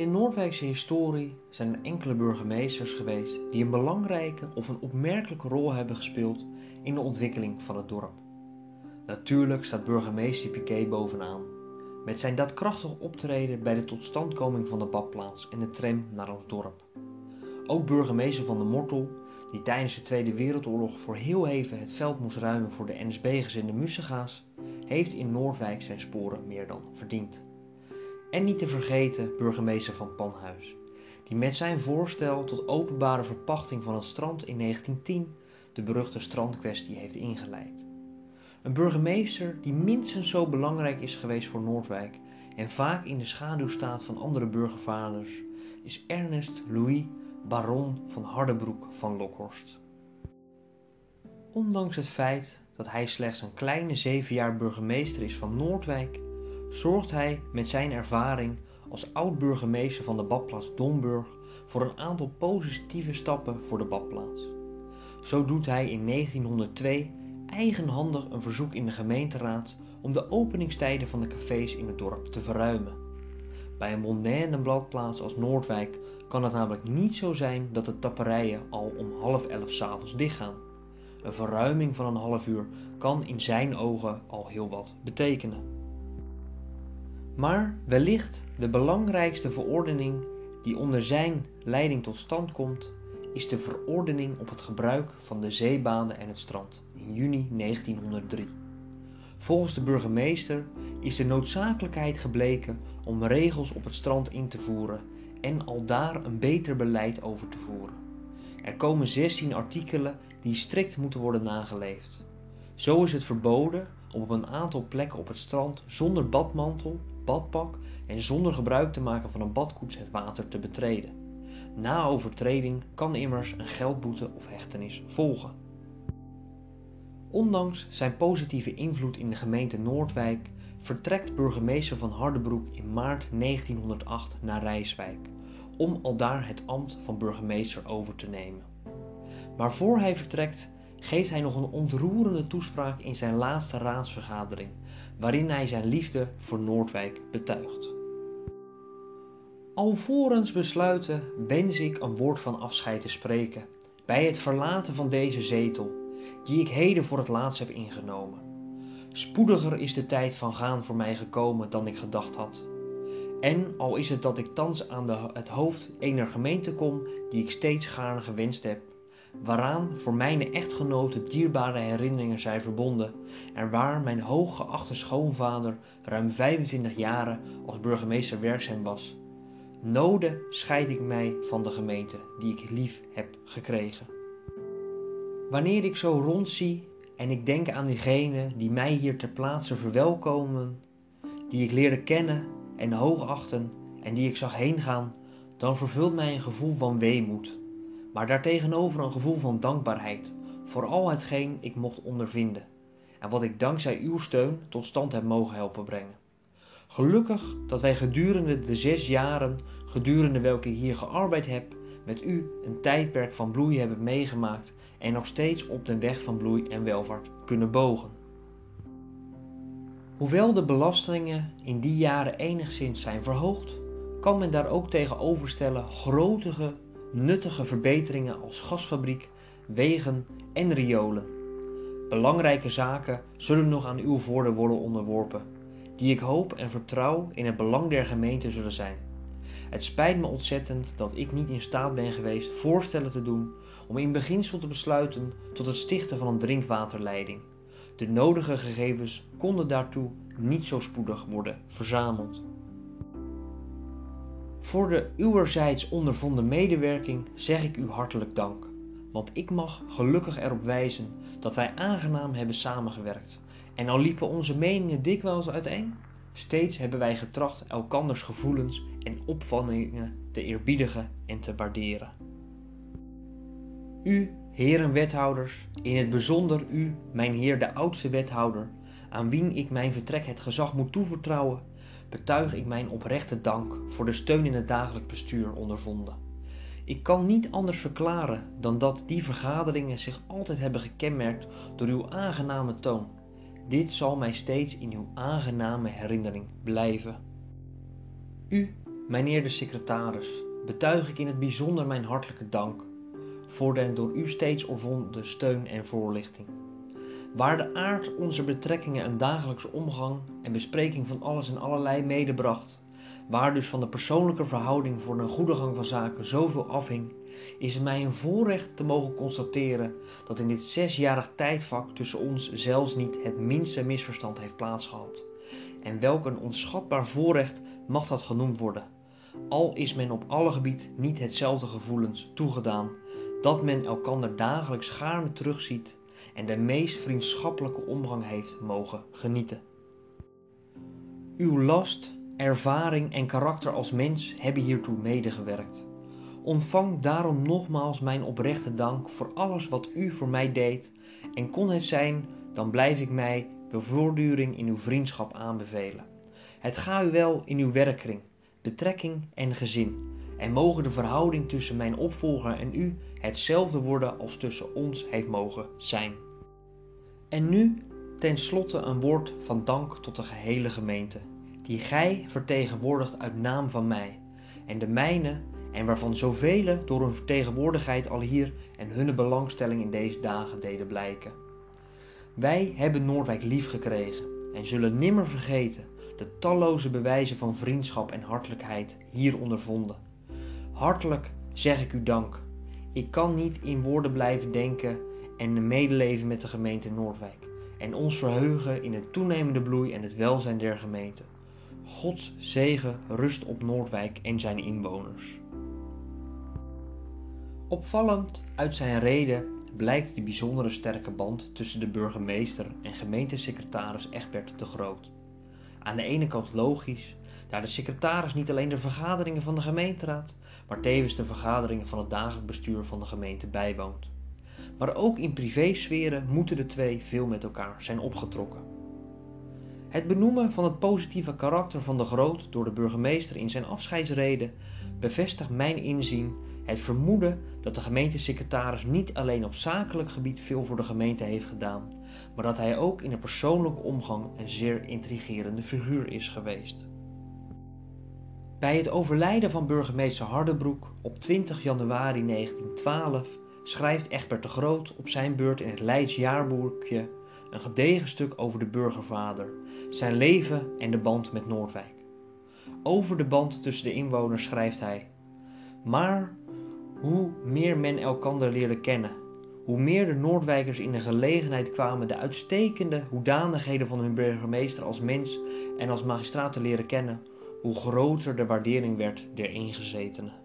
de Noordwijkse historie zijn er enkele burgemeesters geweest die een belangrijke of een opmerkelijke rol hebben gespeeld in de ontwikkeling van het dorp. Natuurlijk staat burgemeester Piquet bovenaan, met zijn daadkrachtig optreden bij de totstandkoming van de badplaats en de tram naar ons dorp. Ook burgemeester van de Mortel, die tijdens de Tweede Wereldoorlog voor heel even het veld moest ruimen voor de NSB-gezinde Mussega's, heeft in Noordwijk zijn sporen meer dan verdiend. En niet te vergeten burgemeester van Panhuis, die met zijn voorstel tot openbare verpachting van het strand in 1910 de beruchte strandkwestie heeft ingeleid. Een burgemeester die minstens zo belangrijk is geweest voor Noordwijk en vaak in de schaduw staat van andere burgervaders, is Ernest Louis baron van Hardebroek van Lokhorst. Ondanks het feit dat hij slechts een kleine zeven jaar burgemeester is van Noordwijk, zorgt hij met zijn ervaring als oud-burgemeester van de badplaats Domburg voor een aantal positieve stappen voor de badplaats. Zo doet hij in 1902 eigenhandig een verzoek in de gemeenteraad om de openingstijden van de cafés in het dorp te verruimen. Bij een mondaine bladplaats als Noordwijk kan het namelijk niet zo zijn dat de tapperijen al om half elf s'avonds dichtgaan. Een verruiming van een half uur kan in zijn ogen al heel wat betekenen. Maar wellicht de belangrijkste verordening die onder zijn leiding tot stand komt, is de verordening op het gebruik van de zeebaden en het strand in juni 1903. Volgens de burgemeester is de noodzakelijkheid gebleken om regels op het strand in te voeren en al daar een beter beleid over te voeren. Er komen 16 artikelen die strikt moeten worden nageleefd. Zo is het verboden om op een aantal plekken op het strand zonder badmantel, badpak en zonder gebruik te maken van een badkoets het water te betreden. Na overtreding kan immers een geldboete of hechtenis volgen. Ondanks zijn positieve invloed in de gemeente Noordwijk vertrekt burgemeester van Hardebroek in maart 1908 naar Rijswijk om aldaar het ambt van burgemeester over te nemen. Maar voor hij vertrekt geeft hij nog een ontroerende toespraak in zijn laatste raadsvergadering, waarin hij zijn liefde voor Noordwijk betuigt. Alvorens besluiten wens ik een woord van afscheid te spreken bij het verlaten van deze zetel, die ik heden voor het laatst heb ingenomen. Spoediger is de tijd van gaan voor mij gekomen dan ik gedacht had. En al is het dat ik thans aan de, het hoofd ener gemeente kom die ik steeds gaarne gewenst heb, waaraan voor mijn echtgenoten dierbare herinneringen zijn verbonden en waar mijn hooggeachte schoonvader ruim 25 jaren als burgemeester werkzaam was. Node scheid ik mij van de gemeente die ik lief heb gekregen. Wanneer ik zo rondzie en ik denk aan diegenen die mij hier ter plaatse verwelkomen, die ik leerde kennen en hoogachten en die ik zag heengaan, dan vervult mij een gevoel van weemoed, maar daartegenover een gevoel van dankbaarheid voor al hetgeen ik mocht ondervinden en wat ik dankzij uw steun tot stand heb mogen helpen brengen. Gelukkig dat wij gedurende de zes jaren, gedurende welke ik hier gearbeid heb, met u een tijdperk van bloei hebben meegemaakt en nog steeds op de weg van bloei en welvaart kunnen bogen. Hoewel de belastingen in die jaren enigszins zijn verhoogd, kan men daar ook tegenover stellen grotere, nuttige verbeteringen als gasfabriek, wegen en riolen. Belangrijke zaken zullen nog aan uw voordeel worden onderworpen, die ik hoop en vertrouw in het belang der gemeente zullen zijn. Het spijt me ontzettend dat ik niet in staat ben geweest voorstellen te doen om in beginsel te besluiten tot het stichten van een drinkwaterleiding. De nodige gegevens konden daartoe niet zo spoedig worden verzameld. Voor de uwerzijds ondervonden medewerking zeg ik u hartelijk dank, want ik mag gelukkig erop wijzen dat wij aangenaam hebben samengewerkt. En al liepen onze meningen dikwijls uiteen, steeds hebben wij getracht elkanders gevoelens en opvattingen te eerbiedigen en te waarderen. U heren wethouders, in het bijzonder u, mijn heer de oudste wethouder, aan wien ik mijn vertrek het gezag moet toevertrouwen, betuig ik mijn oprechte dank voor de steun in het dagelijk bestuur ondervonden. Ik kan niet anders verklaren dan dat die vergaderingen zich altijd hebben gekenmerkt door uw aangename toon. Dit zal mij steeds in uw aangename herinnering blijven. U, mijnheer de secretaris, betuig ik in het bijzonder mijn hartelijke dank voor de door u steeds orvonde steun en voorlichting. Waar de aard onze betrekkingen een dagelijkse omgang en bespreking van alles en allerlei medebracht, waar dus van de persoonlijke verhouding voor een goede gang van zaken zoveel afhing, is het mij een voorrecht te mogen constateren dat in dit zesjarig tijdvak tussen ons zelfs niet het minste misverstand heeft plaatsgehad. En welk een onschatbaar voorrecht mag dat genoemd worden, al is men op alle gebied niet hetzelfde gevoelens toegedaan, dat men elkander dagelijks gaarne terugziet en de meest vriendschappelijke omgang heeft mogen genieten. Uw last, ervaring en karakter als mens hebben hiertoe medegewerkt. Ontvang daarom nogmaals mijn oprechte dank voor alles wat u voor mij deed en kon het zijn, dan blijf ik mij bevoorduring in uw vriendschap aanbevelen. Het ga u wel in uw werkkring, betrekking en gezin. En mogen de verhouding tussen mijn opvolger en u hetzelfde worden als tussen ons heeft mogen zijn. En nu tenslotte een woord van dank tot de gehele gemeente, die gij vertegenwoordigt uit naam van mij, en de mijne, en waarvan zoveel door hun vertegenwoordigheid al hier en hun belangstelling in deze dagen deden blijken. Wij hebben Noordwijk lief gekregen en zullen nimmer vergeten de talloze bewijzen van vriendschap en hartelijkheid hier ondervonden. Hartelijk zeg ik u dank. Ik kan niet in woorden blijven denken en medeleven met de gemeente Noordwijk en ons verheugen in het toenemende bloei en het welzijn der gemeente. Gods zegen rust op Noordwijk en zijn inwoners. Opvallend uit zijn reden blijkt de bijzondere sterke band tussen de burgemeester en gemeentesecretaris Egbert de Groot. Aan de ene kant logisch, daar de secretaris niet alleen de vergaderingen van de gemeenteraad, maar tevens de vergaderingen van het dagelijk bestuur van de gemeente bijwoont. Maar ook in privésferen moeten de twee veel met elkaar zijn opgetrokken. Het benoemen van het positieve karakter van de Groot door de burgemeester in zijn afscheidsrede bevestigt mijn inzien het vermoeden dat de gemeentesecretaris niet alleen op zakelijk gebied veel voor de gemeente heeft gedaan, maar dat hij ook in een persoonlijke omgang een zeer intrigerende figuur is geweest. Bij het overlijden van burgemeester Hardebroek op 20 januari 1912 schrijft Egbert de Groot op zijn beurt in het Leids jaarboekje een gedegen stuk over de burgervader, zijn leven en de band met Noordwijk. Over de band tussen de inwoners schrijft hij: Maar hoe meer men elkander leerde kennen, hoe meer de Noordwijkers in de gelegenheid kwamen de uitstekende hoedanigheden van hun burgemeester als mens en als magistraat te leren kennen, hoe groter de waardering werd der ingezetenen.